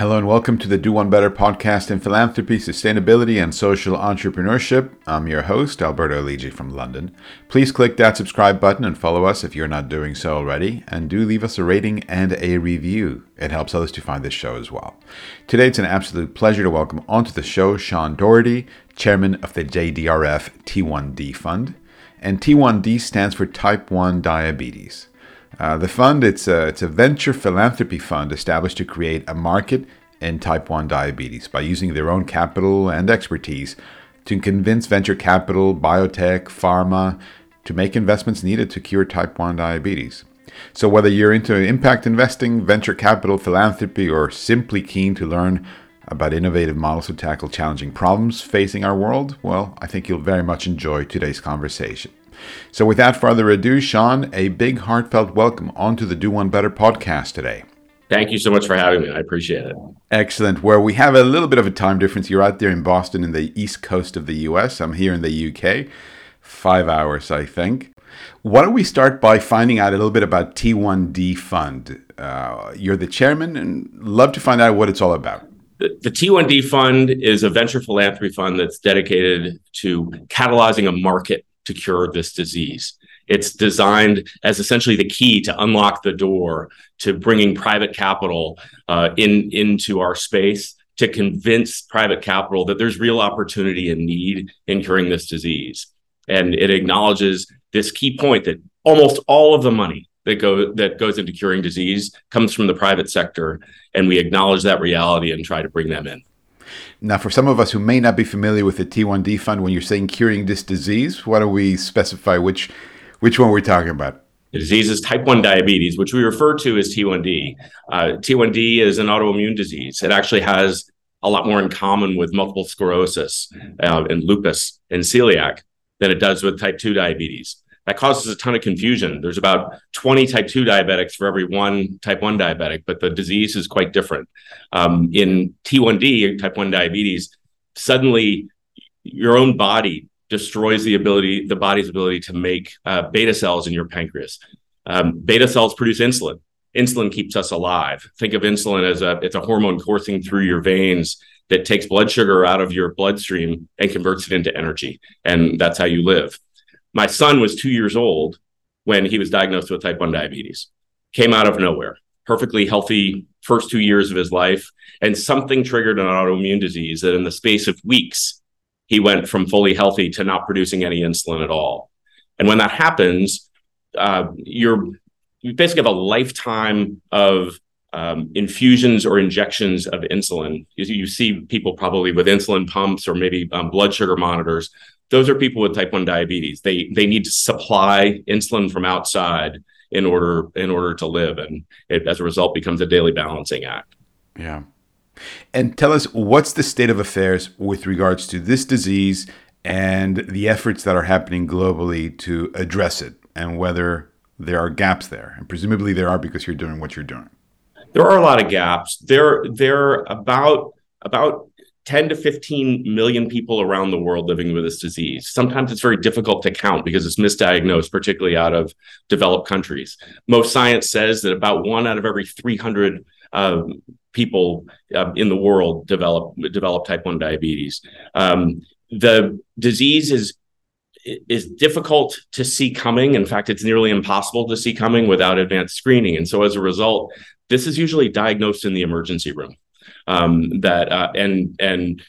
Hello and welcome to the Do One Better podcast in philanthropy, sustainability, and social entrepreneurship. I'm your host, Alberto Lidji from London. Please click that subscribe button and follow us if you're not doing so already, and do leave us a rating and a review. It helps others to find this show as well. Today, it's an absolute pleasure to welcome onto the show Sean Doherty, chairman of the JDRF T1D Fund. And T1D stands for Type 1 Diabetes. Uh, the fund it's a, it's a venture philanthropy fund established to create a market in type 1 diabetes by using their own capital and expertise to convince venture capital, biotech, pharma to make investments needed to cure type 1 diabetes. So, whether you're into impact investing, venture capital, philanthropy, or simply keen to learn about innovative models to tackle challenging problems facing our world, well, I think you'll very much enjoy today's conversation. So, without further ado, Sean, a big heartfelt welcome onto the Do One Better podcast today. Thank you so much for having me. I appreciate it. Excellent. Where we have a little bit of a time difference. You're out there in Boston in the east coast of the US. I'm here in the UK. Five hours, I think. Why don't we start by finding out a little bit about T1D Fund? Uh, you're the chairman and love to find out what it's all about. The, the T1D Fund is a venture philanthropy fund that's dedicated to catalyzing a market to cure this disease. It's designed as essentially the key to unlock the door to bringing private capital uh, in into our space to convince private capital that there's real opportunity and need in curing this disease. And it acknowledges this key point that almost all of the money that go that goes into curing disease comes from the private sector, and we acknowledge that reality and try to bring them in. Now, for some of us who may not be familiar with the T1D fund, when you're saying curing this disease, why don't we specify which which one we're talking about? The disease is type 1 diabetes, which we refer to as T1D. Uh, T1D is an autoimmune disease. It actually has a lot more in common with multiple sclerosis uh, and lupus and celiac than it does with type 2 diabetes that causes a ton of confusion. There's about 20 type 2 diabetics for every one type 1 diabetic, but the disease is quite different. Um, in T1D, type 1 diabetes, suddenly your own body destroys the ability, the body's ability to make uh, beta cells in your pancreas. Um, beta cells produce insulin. Insulin keeps us alive. Think of insulin as a it's a hormone coursing through your veins that takes blood sugar out of your bloodstream and converts it into energy, and that's how you live. My son was two years old when he was diagnosed with type 1 diabetes, came out of nowhere, perfectly healthy first two years of his life. And something triggered an autoimmune disease that in the space of weeks, he went from fully healthy to not producing any insulin at all. And when that happens, uh, you're you basically have a lifetime of um, infusions or injections of insulin. You, you, see people probably with insulin pumps or maybe um, blood sugar monitors those are people with type 1 diabetes. They they need to supply insulin from outside in order in order to live and it as a result becomes a daily balancing act. Yeah. And tell us what's the state of affairs with regards to this disease and the efforts that are happening globally to address it and whether there are gaps there? And presumably there are because you're doing what you're doing. There are a lot of gaps. There there are about about 10 to 15 million people around the world living with this disease. Sometimes it's very difficult to count because it's misdiagnosed, particularly out of developed countries. Most science says that about one out of every 300 uh, people uh, in the world develop develop type 1 diabetes. Um, the disease is is difficult to see coming. In fact, it's nearly impossible to see coming without advanced screening. And so as a result, this is usually diagnosed in the emergency room um, that uh, and and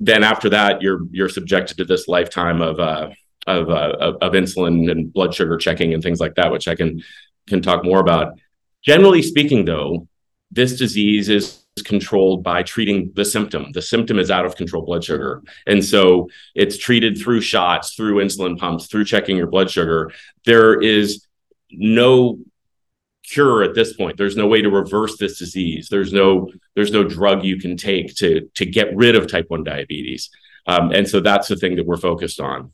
then after that you're you're subjected to this lifetime of uh, of, uh, of, insulin and blood sugar checking and things like that, which I can can talk more about. Generally speaking, though, this disease is controlled by treating the symptom. The symptom is out of control blood sugar. And so it's treated through shots, through insulin pumps, through checking your blood sugar. There is no cure at this point. There's no way to reverse this disease. There's no there's no drug you can take to to get rid of type 1 diabetes. Um, and so that's the thing that we're focused on.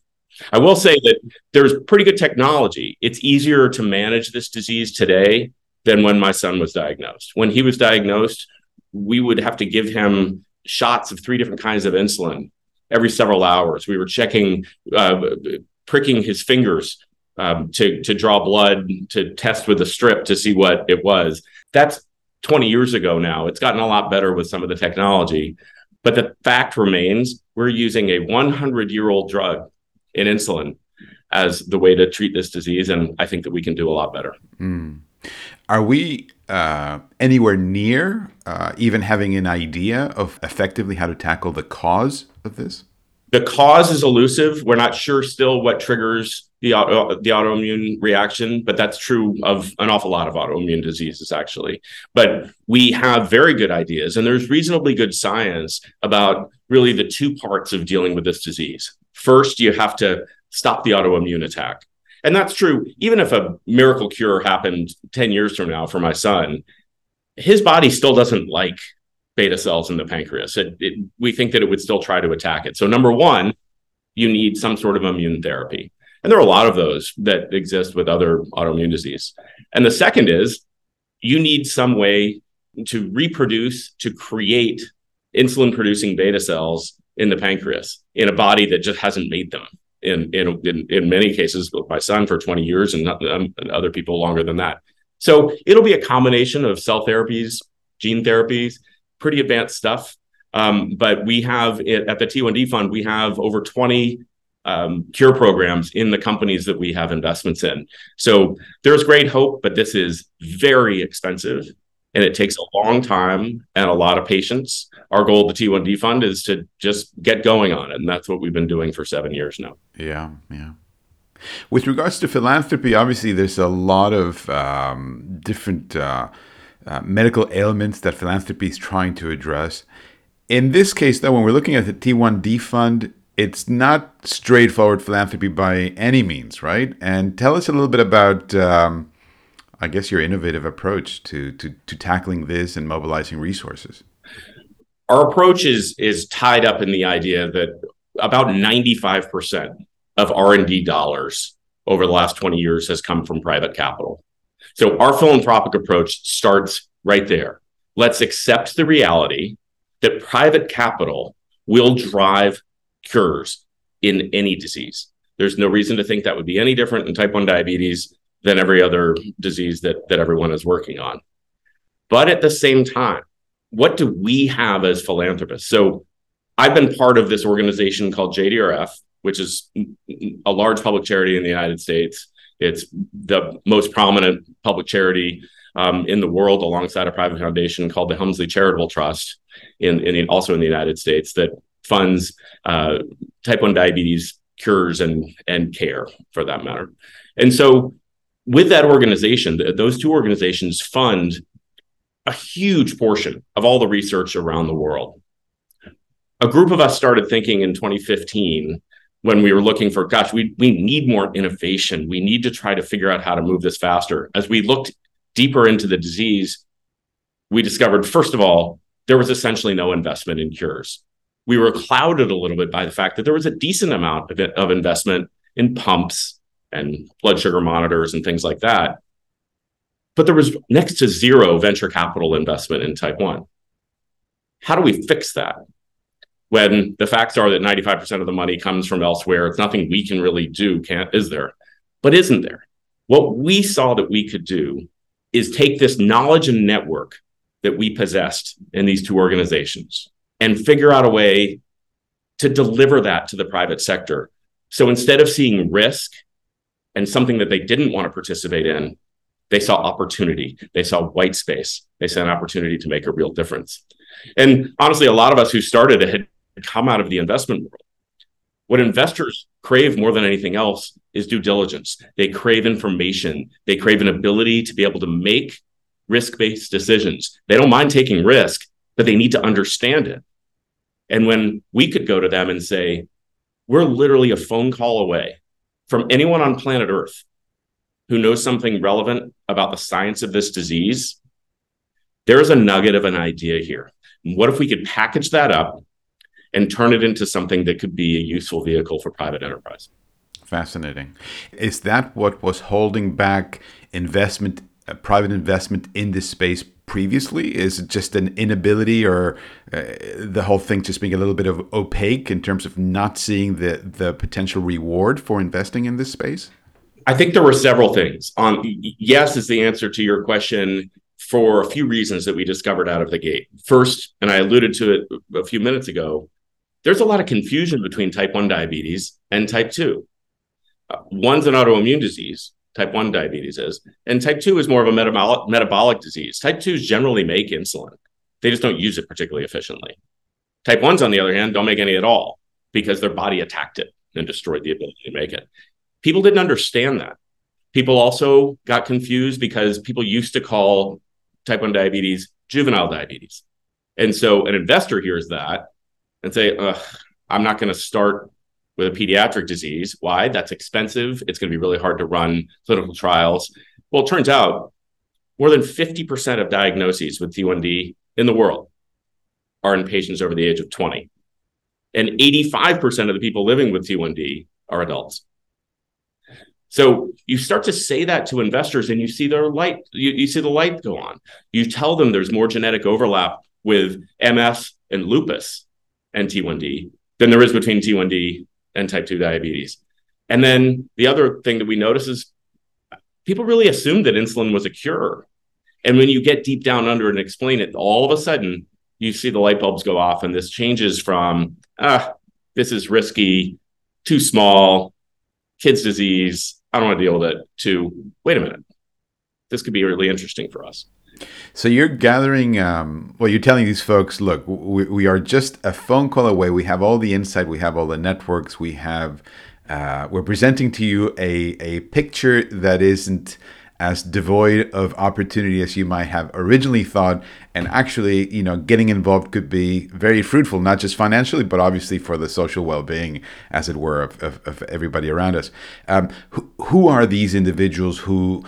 I will say that there's pretty good technology. It's easier to manage this disease today than when my son was diagnosed. When he was diagnosed we would have to give him shots of three different kinds of insulin every several hours. We were checking uh, pricking his fingers um, to to draw blood to test with a strip to see what it was. That's 20 years ago now. It's gotten a lot better with some of the technology. But the fact remains we're using a 100 year old drug in insulin as the way to treat this disease. And I think that we can do a lot better. Mm. Are we uh, anywhere near uh, even having an idea of effectively how to tackle the cause of this? The cause is elusive. We're not sure still what triggers the auto, the autoimmune reaction, but that's true of an awful lot of autoimmune diseases, actually. But we have very good ideas, and there's reasonably good science about really the two parts of dealing with this disease. First, you have to stop the autoimmune attack. And that's true. Even if a miracle cure happened 10 years from now for my son, his body still doesn't like beta cells in the pancreas. It, it, we think that it would still try to attack it. So, number one, you need some sort of immune therapy. And there are a lot of those that exist with other autoimmune disease. And the second is you need some way to reproduce, to create insulin producing beta cells in the pancreas in a body that just hasn't made them. In, in, in, in many cases, with my son for 20 years and, um, and other people longer than that. So it'll be a combination of cell therapies, gene therapies, pretty advanced stuff. Um, but we have it, at the T1D fund, we have over 20 um, cure programs in the companies that we have investments in. So there's great hope, but this is very expensive and it takes a long time and a lot of patience. Our goal the T1D fund is to just get going on it. And that's what we've been doing for seven years now. Yeah, yeah. With regards to philanthropy, obviously there's a lot of um, different uh, uh, medical ailments that philanthropy is trying to address. In this case, though, when we're looking at the T1D fund, it's not straightforward philanthropy by any means, right? And tell us a little bit about, um, I guess, your innovative approach to, to, to tackling this and mobilizing resources. Our approach is is tied up in the idea that about 95% of R&D dollars over the last 20 years has come from private capital. So our philanthropic approach starts right there. Let's accept the reality that private capital will drive cures in any disease. There's no reason to think that would be any different in type 1 diabetes than every other disease that, that everyone is working on. But at the same time, what do we have as philanthropists? So I've been part of this organization called JDRF, which is a large public charity in the United States it's the most prominent public charity um, in the world, alongside a private foundation called the Helmsley Charitable Trust, in, in also in the United States, that funds uh, type one diabetes cures and and care for that matter. And so, with that organization, th- those two organizations fund a huge portion of all the research around the world. A group of us started thinking in 2015 when we were looking for, gosh, we, we need more innovation. We need to try to figure out how to move this faster. As we looked deeper into the disease, we discovered, first of all, there was essentially no investment in cures. We were clouded a little bit by the fact that there was a decent amount of, of investment in pumps and blood sugar monitors and things like that. But there was next to zero venture capital investment in type 1. How do we fix that? When the facts are that 95% of the money comes from elsewhere. It's nothing we can really do, can't, is there? But isn't there? What we saw that we could do is take this knowledge and network that we possessed in these two organizations and figure out a way to deliver that to the private sector. So instead of seeing risk and something that they didn't want to participate in, they saw opportunity. They saw white space. They saw an opportunity to make a real difference. And honestly, a lot of us who started had come out of the investment world. What investors crave more than anything else is due diligence. They crave information. They crave an ability to be able to make risk based decisions. They don't mind taking risk, but they need to understand it. And when we could go to them and say, we're literally a phone call away from anyone on planet Earth who knows something relevant about the science of this disease, there is a nugget of an idea here. What if we could package that up and turn it into something that could be a useful vehicle for private enterprise. Fascinating. Is that what was holding back investment, uh, private investment in this space previously? Is it just an inability or uh, the whole thing just being a little bit of opaque in terms of not seeing the, the potential reward for investing in this space? I think there were several things. On yes is the answer to your question for a few reasons that we discovered out of the gate. First, and I alluded to it a few minutes ago, there's a lot of confusion between type 1 diabetes and type 2. Uh, one's an autoimmune disease, type 1 diabetes is, and type 2 is more of a metabolic, metabolic disease. Type 2s generally make insulin, they just don't use it particularly efficiently. Type 1s, on the other hand, don't make any at all because their body attacked it and destroyed the ability to make it. People didn't understand that. People also got confused because people used to call type 1 diabetes juvenile diabetes. And so an investor hears that and say, I'm not going to start with a pediatric disease. Why? That's expensive. It's going to be really hard to run clinical trials. Well, it turns out more than 50% of diagnoses with T1D in the world are in patients over the age of 20. And 85% of the people living with T1D are adults. So you start to say that to investors and you see their light, you, you see the light go on. You tell them there's more genetic overlap with MS and lupus and T1D than there is between T1D and type 2 diabetes. And then the other thing that we notice is people really assumed that insulin was a cure. And when you get deep down under and explain it, all of a sudden you see the light bulbs go off, and this changes from, ah, this is risky, too small, kid's disease, I don't want to deal with it, to, wait a minute, this could be really interesting for us. So you're gathering, um, well, you're telling these folks, look, we, we, are just a phone call away. We have all the insight, we have all the networks, we have, uh, we're presenting to you a, a picture that isn't as devoid of opportunity as you might have originally thought. And actually, you know, getting involved could be very fruitful, not just financially, but obviously for the social well being, as it were, of, of, of everybody around us. Um, who, who are these individuals who,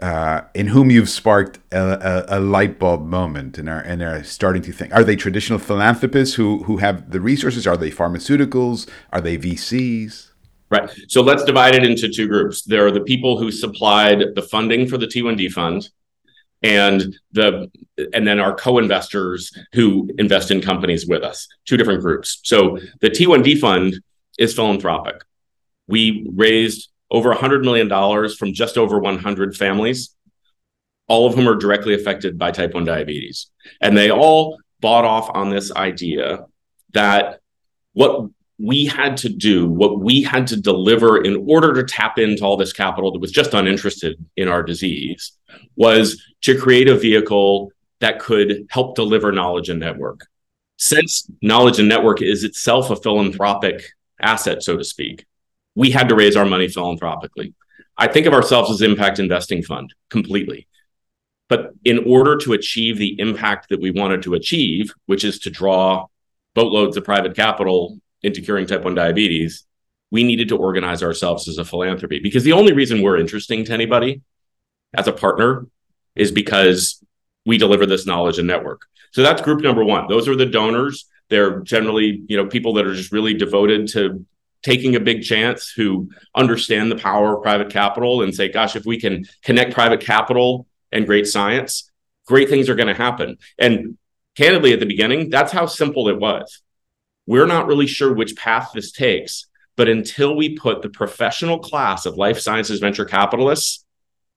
uh, in whom you've sparked a, a, a, light bulb moment and are and are starting to think? Are they traditional philanthropists who who have the resources? Are they pharmaceuticals? Are they VCs? Right. So let's divide it into two groups. There are the people who supplied the funding for the T1D fund, and the and then our co-investors who invest in companies with us. Two different groups. So the T1D fund is philanthropic. We raised over $100 million from just over 100 families, all of whom are directly affected by type 1 diabetes. And they all bought off on this idea that what we had to do, what we had to deliver in order to tap into all this capital that was just uninterested in our disease was to create a vehicle that could help deliver knowledge and network. Since knowledge and network is itself a philanthropic asset, so to speak, we had to raise our money philanthropically. I think of ourselves as impact investing fund completely. But in order to achieve the impact that we wanted to achieve, which is to draw boatloads of private capital into curing type 1 diabetes, we needed to organize ourselves as a philanthropy because the only reason we're interesting to anybody as a partner is because we deliver this knowledge and network. So that's group number one. Those are the donors. They're generally, you know, people that are just really devoted to taking a big chance who understand the power of private capital and say, gosh, if we can connect private capital and great science, great things are going to happen. And candidly, at the beginning, that's how simple it was. We're not really sure which path this takes, but until we put the professional class of life sciences venture capitalists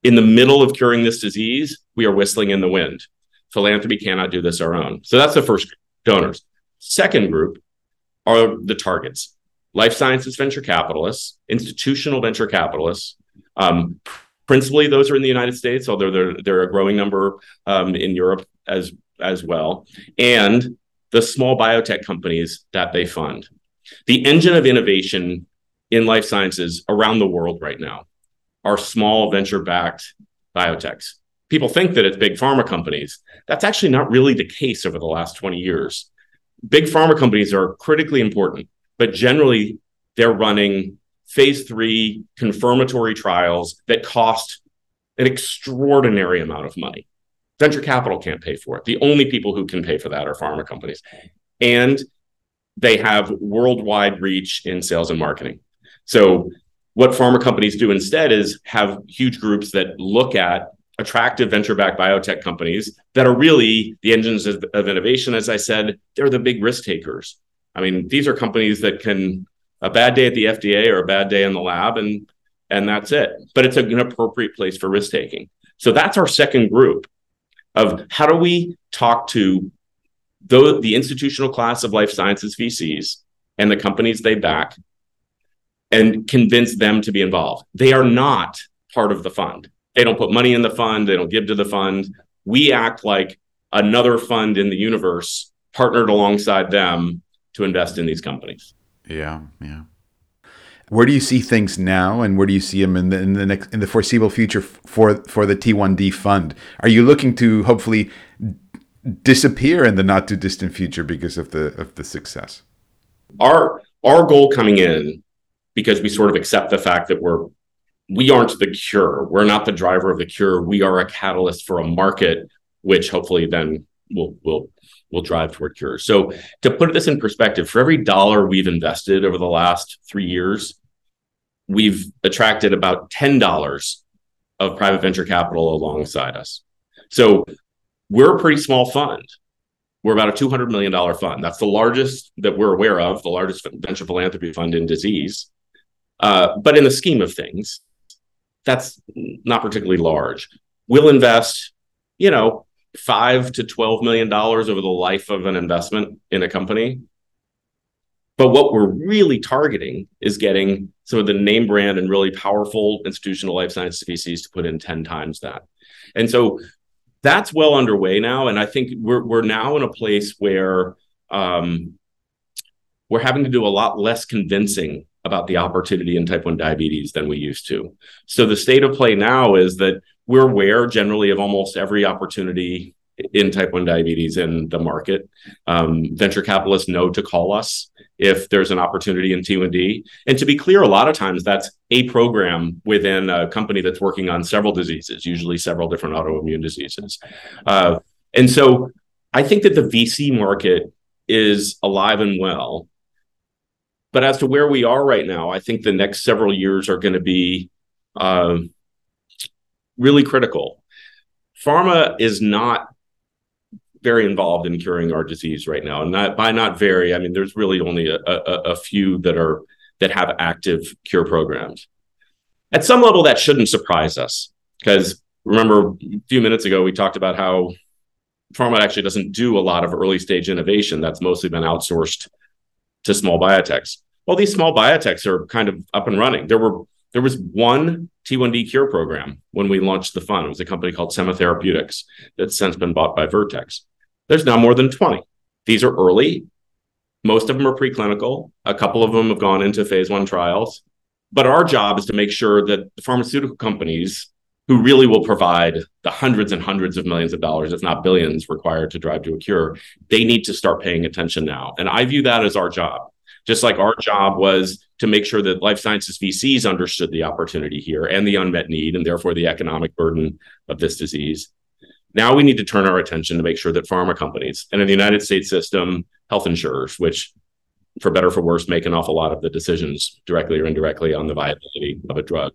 in the middle of curing this disease, we are whistling in the wind. Philanthropy cannot do this our own. So that's the first donors. Second group are the targets life sciences venture capitalists, institutional venture capitalists. Um, principally, those are in the United States, although there, there are a growing number um, in Europe as as well, and the small biotech companies that they fund. The engine of innovation in life sciences around the world right now are small venture-backed biotechs. People think that it's big pharma companies. That's actually not really the case over the last 20 years. Big pharma companies are critically important but generally they're running phase three confirmatory trials that cost an extraordinary amount of money. Venture capital can't pay for it. The only people who can pay for that are pharma companies. And they have worldwide reach in sales and marketing. So, what pharma companies do instead is have huge groups that look at attractive venture backed biotech companies that are really the engines of, of, innovation. As I said, they're the big risk takers. I mean, these are companies that can a bad day at the FDA or a bad day in the lab, and and that's it. But it's an appropriate place for risk taking. So that's our second group of how do we talk to the, the institutional class of life sciences VCs and the companies they back and convince them to be involved. They are not part of the fund. They don't put money in the fund, they don't give to the fund. We act like another fund in the universe partnered alongside them to invest in these companies. Yeah, yeah. Where do you see things now, and where do you see them in the in the next in the foreseeable future for for the T1D fund? Are you looking to hopefully disappear in the not too distant future because of the of the success? Our our goal coming in, because we sort of accept the fact that we're we aren't the cure. We're not the driver of the cure. We are a catalyst for a market, which hopefully then will will will drive toward cure. So to put this in perspective, for every dollar we've invested over the last three years, we've attracted about $10 of private venture capital alongside us. So we're a pretty small fund. We're about a $200 million fund. That's the largest that we're aware of, the largest venture philanthropy fund in disease. Uh, but in the scheme of things, that's not particularly large. We'll invest, you know, five to twelve million dollars over the life of an investment in a company. But what we're really targeting is getting some of the name brand and really powerful institutional life science VCs to put in 10 times that. And so that's well underway now. And I think we're we're now in a place where um, we're having to do a lot less convincing about the opportunity in type 1 diabetes than we used to. So the state of play now is that we're aware generally of almost every opportunity in type 1 diabetes in the market. Um, venture capitalists know to call us if there's an opportunity in T1D. And to be clear, a lot of times that's a program within a company that's working on several diseases, usually several different autoimmune diseases. Uh, and so I think that the VC market is alive and well. But as to where we are right now, I think the next several years are going to be uh, really critical. Pharma is not very involved in curing our disease right now, and not by not very, I mean there's really only a, a, a few that are that have active cure programs. At some level, that shouldn't surprise us because remember a few minutes ago we talked about how pharma actually doesn't do a lot of early stage innovation. That's mostly been outsourced to small biotechs. Well, these small biotechs are kind of up and running. There were there was one T1D cure program when we launched the fund. It was a company called Semma Therapeutics that's since been bought by Vertex. There's now more than 20. These are early. Most of them are preclinical. A couple of them have gone into phase one trials. But our job is to make sure that the pharmaceutical companies who really will provide the hundreds and hundreds of millions of dollars, if not billions, required to drive to a cure, they need to start paying attention now. And I view that as our job. Just like our job was to make sure that life sciences VCs understood the opportunity here and the unmet need, and therefore the economic burden of this disease. Now we need to turn our attention to make sure that pharma companies and in the United States system, health insurers, which for better for worse make an awful lot of the decisions directly or indirectly on the viability of a drug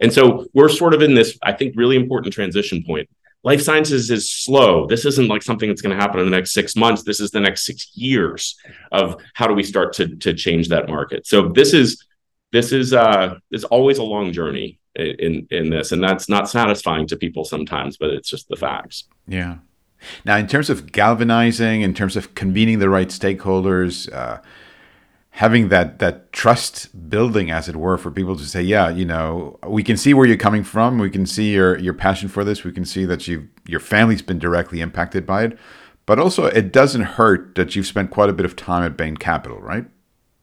and so we're sort of in this, I think, really important transition point. Life sciences is slow. This isn't like something that's going to happen in the next six months. This is the next six years of how do we start to to change that market. So this is this is uh is always a long journey in in this, and that's not satisfying to people sometimes, but it's just the facts. Yeah. Now, in terms of galvanizing, in terms of convening the right stakeholders, uh, having that that trust building as it were for people to say yeah you know we can see where you're coming from. We can see your your passion for this. We can see that you your family's been directly impacted by it. But also it doesn't hurt that you've spent quite a bit of time at Bain Capital right?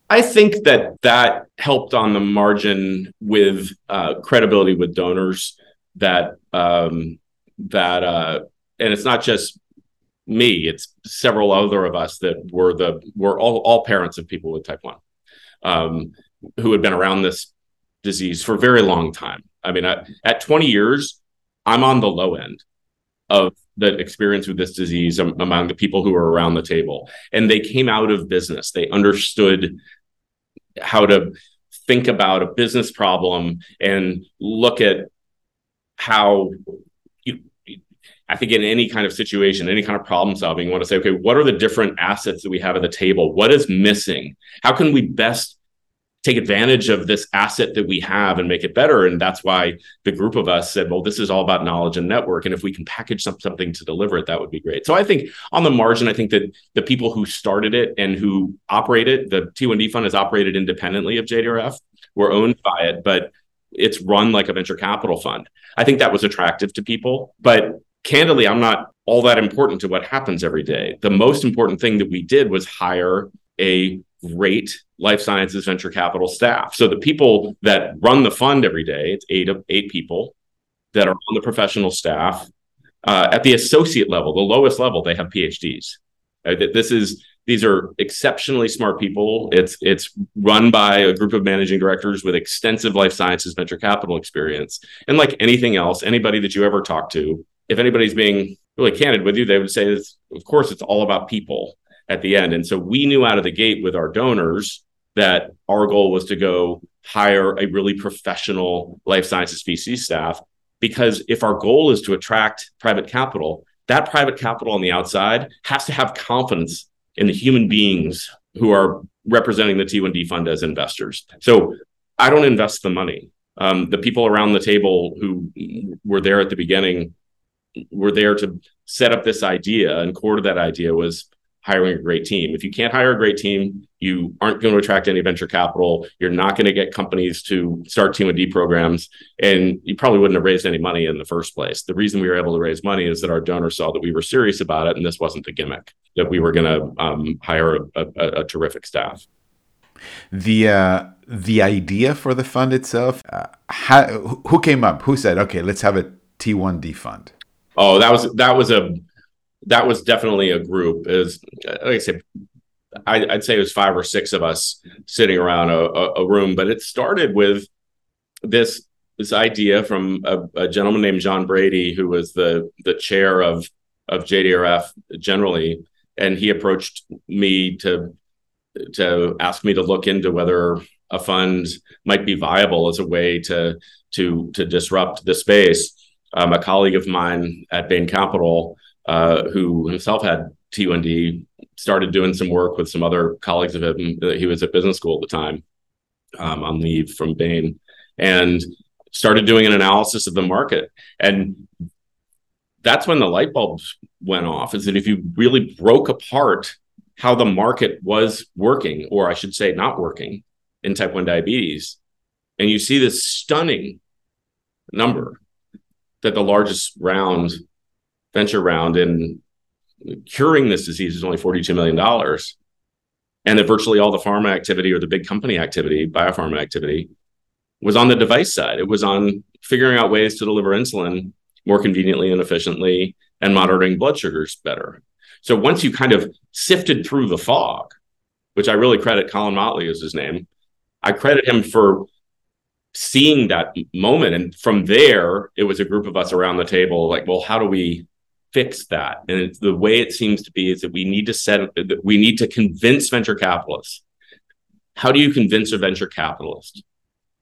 I think that that helped on the margin with uh, credibility with donors that um, that uh, and it's not just me, it's several other of us that were the were all, all parents of people with type one, um, who had been around this disease for a very long time. I mean, at, at 20 years, I'm on the low end of the experience with this disease among the people who were around the table, and they came out of business. They understood how to think about a business problem and look at how I think in any kind of situation, any kind of problem solving, you want to say, okay, what are the different assets that we have at the table? What is missing? How can we best take advantage of this asset that we have and make it better. And that's why the group of us said, well, this is all about knowledge and network. And if we can package some, something to deliver it, that would be great. So I think on the margin, I think that the people who started it and who operate it, the T1D fund is operated independently of JDRF. We're owned by it, but it's run like a venture capital fund. I think that was attractive to people. But candidly, I'm not all that important to what happens every day. The most important thing that we did was hire a great life sciences venture capital staff. So the people that run the fund every day, it's eight of eight people that are on the professional staff. Uh, at the associate level, the lowest level, they have PhDs. Uh, this is these are exceptionally smart people. It's it's run by a group of managing directors with extensive life sciences venture capital experience. And like anything else, anybody that you ever talk to, if anybody's being really candid with you, they would say, of course, it's all about people at the end. And so we knew out of the gate with our donors that our goal was to go hire a really professional life sciences VC staff. Because if our goal is to attract private capital, that private capital on the outside has to have confidence in the human beings who are representing the T1D fund as investors. So I don't invest the money. Um, the people around the table who were there at the beginning were there to set up this idea, and core to that idea was hiring a great team. If you can't hire a great team, you aren't going to attract any venture capital. You're not going to get companies to start T1D programs, and you probably wouldn't have raised any money in the first place. The reason we were able to raise money is that our donors saw that we were serious about it, and this wasn't a gimmick. That we were going to um, hire a, a, a, terrific staff. The uh, the idea for the fund itself, uh, how, who came up? Who said, "Okay, let's have a T1D fund"? Oh, that was that was a that was definitely a group. Is like I said, I, would say it was five or six of us sitting around a, a, room, but it started with this this idea from a, a, gentleman named John Brady, who was the the chair of of JDRF generally, and he approached me to to ask me to look into whether a fund might be viable as a way to to to disrupt the space. Um, a colleague of mine at Bain Capital uh, who himself had T1D, started doing some work with some other colleagues of him. He was at business school at the time um, on leave from Bain and started doing an analysis of the market. And that's when the light bulbs went off is that if you really broke apart how the market was working, or I should say, not working in type 1 diabetes, and you see this stunning number that the largest round venture round in curing this disease is only $42 million. And that virtually all the pharma activity or the big company activity, biopharma activity, was on the device side. It was on figuring out ways to deliver insulin more conveniently and efficiently and monitoring blood sugars better. So once you kind of sifted through the fog, which I really credit Colin Motley is his name, I credit him for seeing that moment. And from there, it was a group of us around the table like, well, how do we fix that. And the way it seems to be is that we need to set we need to convince venture capitalists. How do you convince a venture capitalist?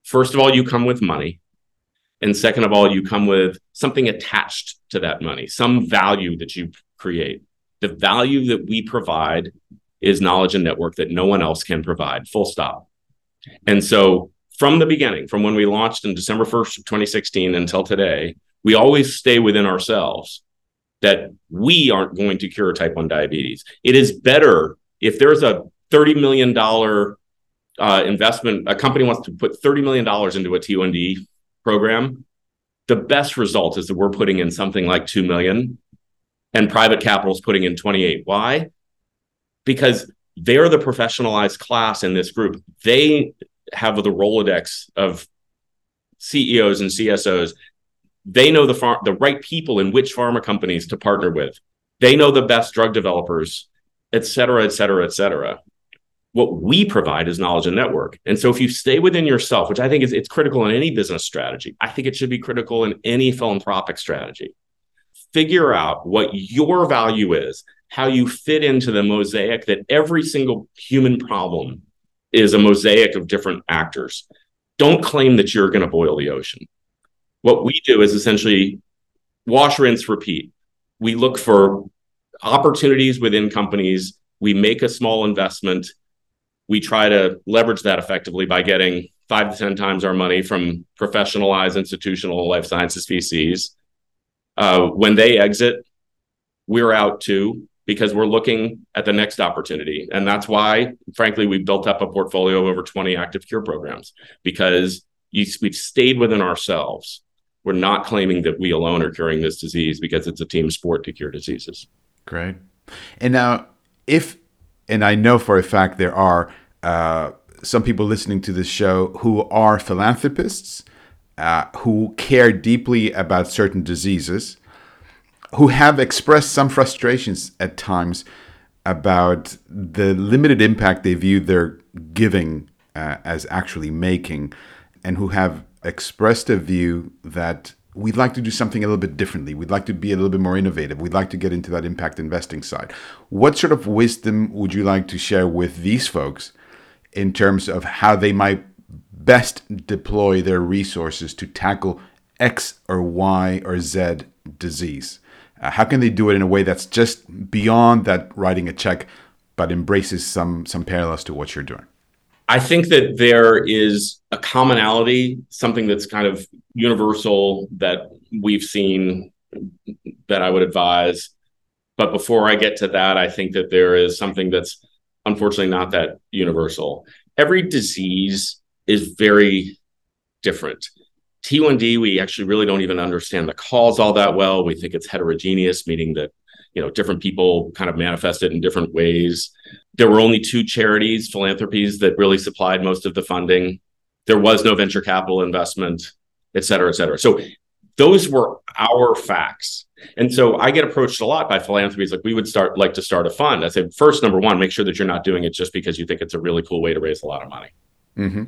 First of all, you come with money. And second of all, you come with something attached to that money, some value that you create. The value that we provide is knowledge and network that no one else can provide, full stop. And so from the beginning, from when we launched in December 1st, 2016 until today, we always stay within ourselves that we aren't going to cure type 1 diabetes. It is better if there's a $30 million uh, investment, a company wants to put $30 million into a T1D program. The best result is that we're putting in something like 2 million and private capital is putting in 28. Why? Because they're the professionalized class in this group. They have the Rolodex of CEOs and CSOs they know the far- the right people in which pharma companies to partner with. They know the best drug developers, et cetera, et cetera, et cetera. What we provide is knowledge and network. And so if you stay within yourself, which I think is it's critical in any business strategy, I think it should be critical in any philanthropic strategy. Figure out what your value is, how you fit into the mosaic that every single human problem is a mosaic of different actors. Don't claim that you're going to boil the ocean. What we do is essentially wash, rinse, repeat. We look for opportunities within companies. We make a small investment. we try to leverage that effectively by getting five to 10 times our money from professionalized institutional life sciences VCs. Uh, when they exit, we're out too because we're looking at the next opportunity. And that's why, frankly, we've built up a portfolio of over 20 active cure programs because you, we've stayed within ourselves. We're not claiming that we alone are curing this disease because it's a team sport to cure diseases. Great. And now, if, and I know for a fact there are uh, some people listening to this show who are philanthropists, uh, who care deeply about certain diseases, who have expressed some frustrations at times about the limited impact they view their giving uh, as actually making, and who have expressed a view that we'd like to do something a little bit differently. We'd like to be a little bit more innovative. We'd like to get into that impact investing side. What sort of wisdom would you like to share with these folks in terms of how they might best deploy their resources to tackle X or Y or Z disease? Uh, how can they do it in a way that's just beyond that writing a check, but embraces some some parallels to what you're doing? I think that there is a commonality, something that's kind of universal that we've seen that I would advise. But before I get to that, I think that there is something that's unfortunately not that universal. Every disease is very different. T1D, we actually really don't even understand the cause all that well. We think it's heterogeneous, meaning that you know different people kind of manifest it in different ways. There were only two charities, philanthropies that really supplied most of the funding. There was no venture capital investment, et cetera, et cetera. So those were our facts. And so I get approached a lot by philanthropies like we would start like to start a fund. I said, first, number one, make sure that you're not doing it just because you think it's a really cool way to raise a lot of money. Mm-hmm.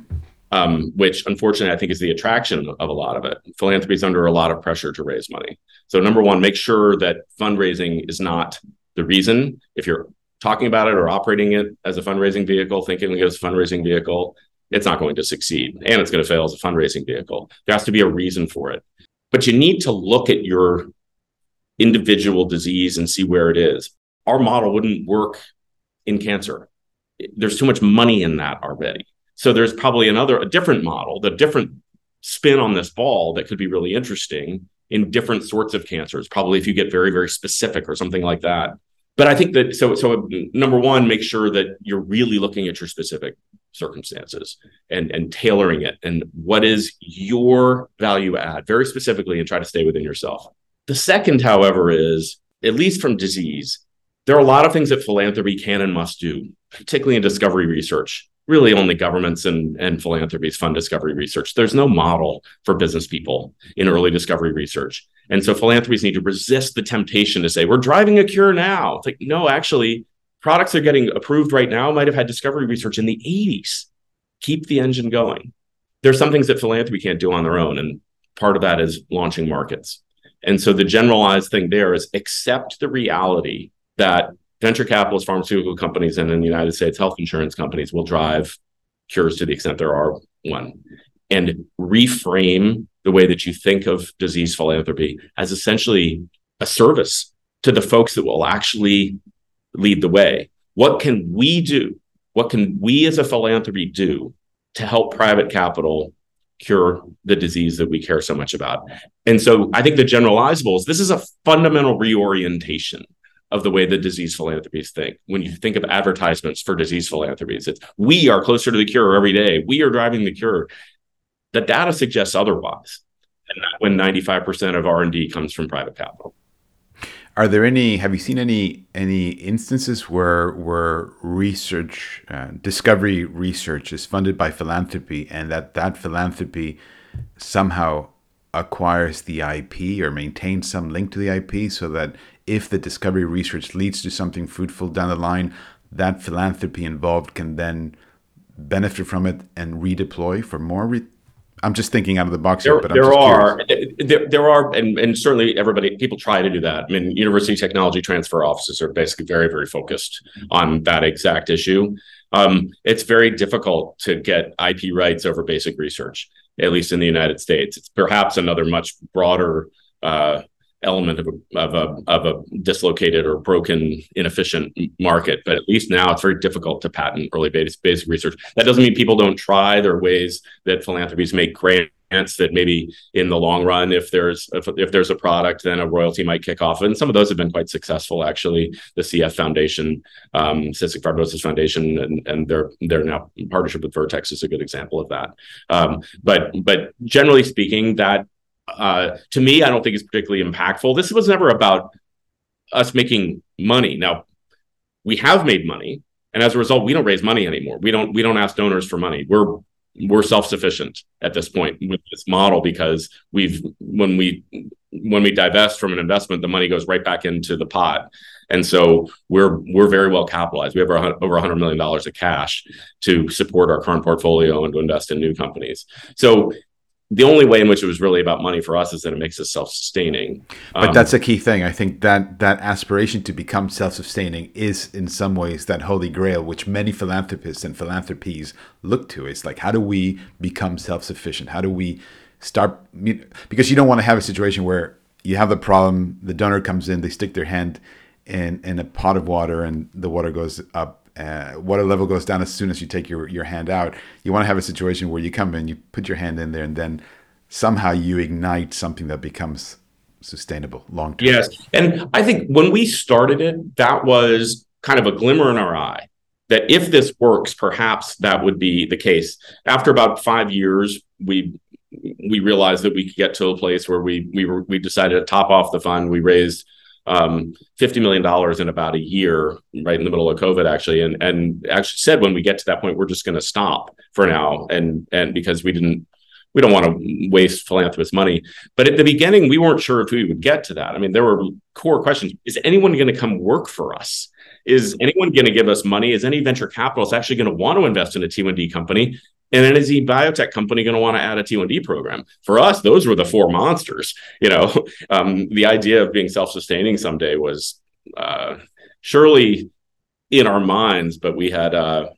Um, which unfortunately I think is the attraction of a lot of it. Philanthropy is under a lot of pressure to raise money. So number one, make sure that fundraising is not the reason. If you're talking about it or operating it as a fundraising vehicle, thinking it as a fundraising vehicle, it's not going to succeed and it's going to fail as a fundraising vehicle. There has to be a reason for it. But you need to look at your individual disease and see where it is. Our model wouldn't work in cancer. There's too much money in that already. So there's probably another, a different model, the different spin on this ball that could be really interesting in different sorts of cancers. Probably if you get very, very specific or something like that. But I think that so so number one, make sure that you're really looking at your specific circumstances and and tailoring it and what is your value add very specifically and try to stay within yourself. The second, however, is at least from disease, there are a lot of things that philanthropy can and must do, particularly in discovery research. Really, only governments and, and philanthropies fund discovery research. There's no model for business people in early discovery research. And so philanthropies need to resist the temptation to say, we're driving a cure now. It's like, no, actually, products that are getting approved right now might have had discovery research in the 80s. Keep the engine going. There's some things that philanthropy can't do on their own. And part of that is launching markets. And so the generalized thing there is accept the reality that venture capitalist pharmaceutical companies and in the United States, health insurance companies will drive cures to the extent there are one. And reframe the way that you think of disease philanthropy as essentially a service to the folks that will actually lead the way. What can we do? What can we as a philanthropy do to help private capital cure the disease that we care so much about. And so I think the generalizable is this is a fundamental reorientation of the way the disease philanthropies think. When you think of advertisements for disease philanthropies, it's we are closer to the cure every day. We are driving the cure. The data suggests otherwise. And when 95% of R&D comes from private capital. Are there any? Have you seen any any instances where where research, uh, discovery research, is funded by philanthropy, and that that philanthropy somehow acquires the IP or maintains some link to the IP, so that if the discovery research leads to something fruitful down the line, that philanthropy involved can then benefit from it and redeploy for more re- I'm just thinking out of the box there, here, but there are there, there are and, and certainly everybody people try to do that. I mean, university technology transfer offices are basically very very focused on that exact issue. Um, it's very difficult to get IP rights over basic research, at least in the United States. It's perhaps another much broader uh, element of a, of a of a dislocated or broken inefficient market. But at least now it's very difficult to patent early basic, basic research. That doesn't mean people don't try. There are ways that philanthropies make grants that maybe in the long run if there's if, if there's a product then a royalty might kick off and some of those have been quite successful actually the cf foundation um, cystic fibrosis foundation and, and they're they're now partnership with vertex is a good example of that um, but but generally speaking that uh, to me, I don't think it's particularly impactful. This was never about us making money. Now, we have made money, and as a result, we don't raise money anymore. We don't we don't ask donors for money. We're we're self-sufficient at this point with this model because we've when we when we divest from an investment, the money goes right back into the pot. And so we're we're very well capitalized. We have over 100 million dollars of cash to support our current portfolio and to invest in new companies. So the only way in which it was really about money for us is that it makes us self-sustaining. But um, that's a key thing. I think that that aspiration to become self-sustaining is, in some ways, that holy grail which many philanthropists and philanthropies look to. It's like, how do we become self-sufficient? How do we start? Because you don't want to have a situation where you have the problem, the donor comes in, they stick their hand in in a pot of water, and the water goes up uh, water level goes down as soon as you take your, your hand out. You want to have a situation where you come in, you put your hand in there, and then somehow you ignite something that becomes sustainable long term. Yes. And I think when we started it, that was kind of a glimmer in our eye that if this works, perhaps that would be the case. After about five years, we we realized that we could get to a place where we we were we decided to top off the fund. We raised um, $50 million in about a year, right in the middle of COVID, actually. And, and actually said, when we get to that point, we're just going to stop for now. And, and because we didn't, we don't want to waste philanthropist money. But at the beginning, we weren't sure if we would get to that. I mean, there were core questions. Is anyone going to come work for us? Is anyone going to give us money? Is any venture capitalist actually going to want to invest in a T1D company? And then is the biotech company going to want to add a T1D program? For us, those were the four monsters. You know, um, the idea of being self-sustaining someday was uh, surely in our minds, but we had uh,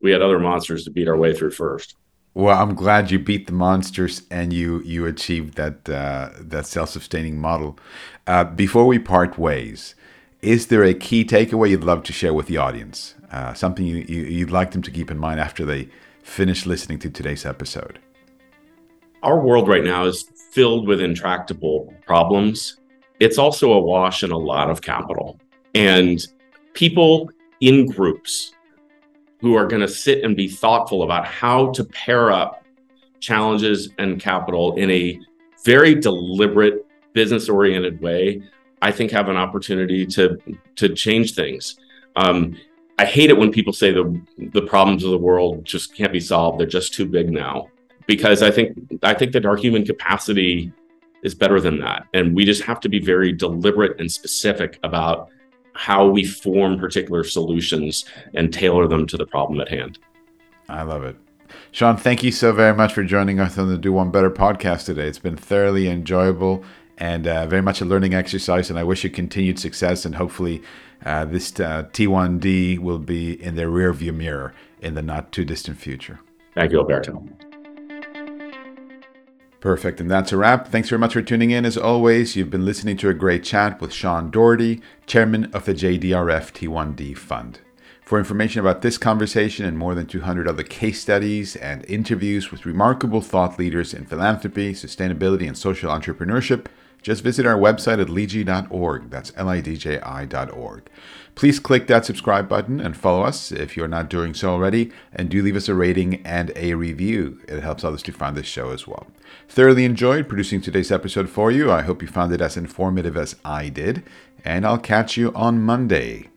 we had other monsters to beat our way through first. Well, I'm glad you beat the monsters and you you achieved that uh, that self-sustaining model. Uh, before we part ways, is there a key takeaway you'd love to share with the audience? Uh, something you, you, would like them to keep in mind after they finish listening to today's episode? Our world right now is filled with intractable problems. It's also awash in a lot of capital. And people in groups who are going to sit and be thoughtful about how to pair up challenges and capital in a very deliberate, business oriented way, I think have an opportunity to, to change things. Um, I hate it when people say the the problems of the world just can't be solved. They're just too big now. Because I think I think that our human capacity is better than that. And we just have to be very deliberate and specific about how we form particular solutions and tailor them to the problem at hand. I love it. Sean, thank you so very much for joining us on the Do One Better podcast today. It's been thoroughly enjoyable and uh, very much a learning exercise. And I wish you continued success and hopefully uh, this uh, T1D will be in the rearview mirror in the not too distant future. Thank you, Alberto. Perfect. And that's a wrap. Thanks very much for tuning in. As always, you've been listening to a great chat with Sean Doherty, chairman of the JDRF T1D Fund. For information about this conversation and more than 200 other case studies and interviews with remarkable thought leaders in philanthropy, sustainability, and social entrepreneurship, just visit our website at lidji.org. That's L I D J I.org. Please click that subscribe button and follow us if you're not doing so already, and do leave us a rating and a review. It helps others to find this show as well. Thoroughly enjoyed producing today's episode for you. I hope you found it as informative as I did, and I'll catch you on Monday.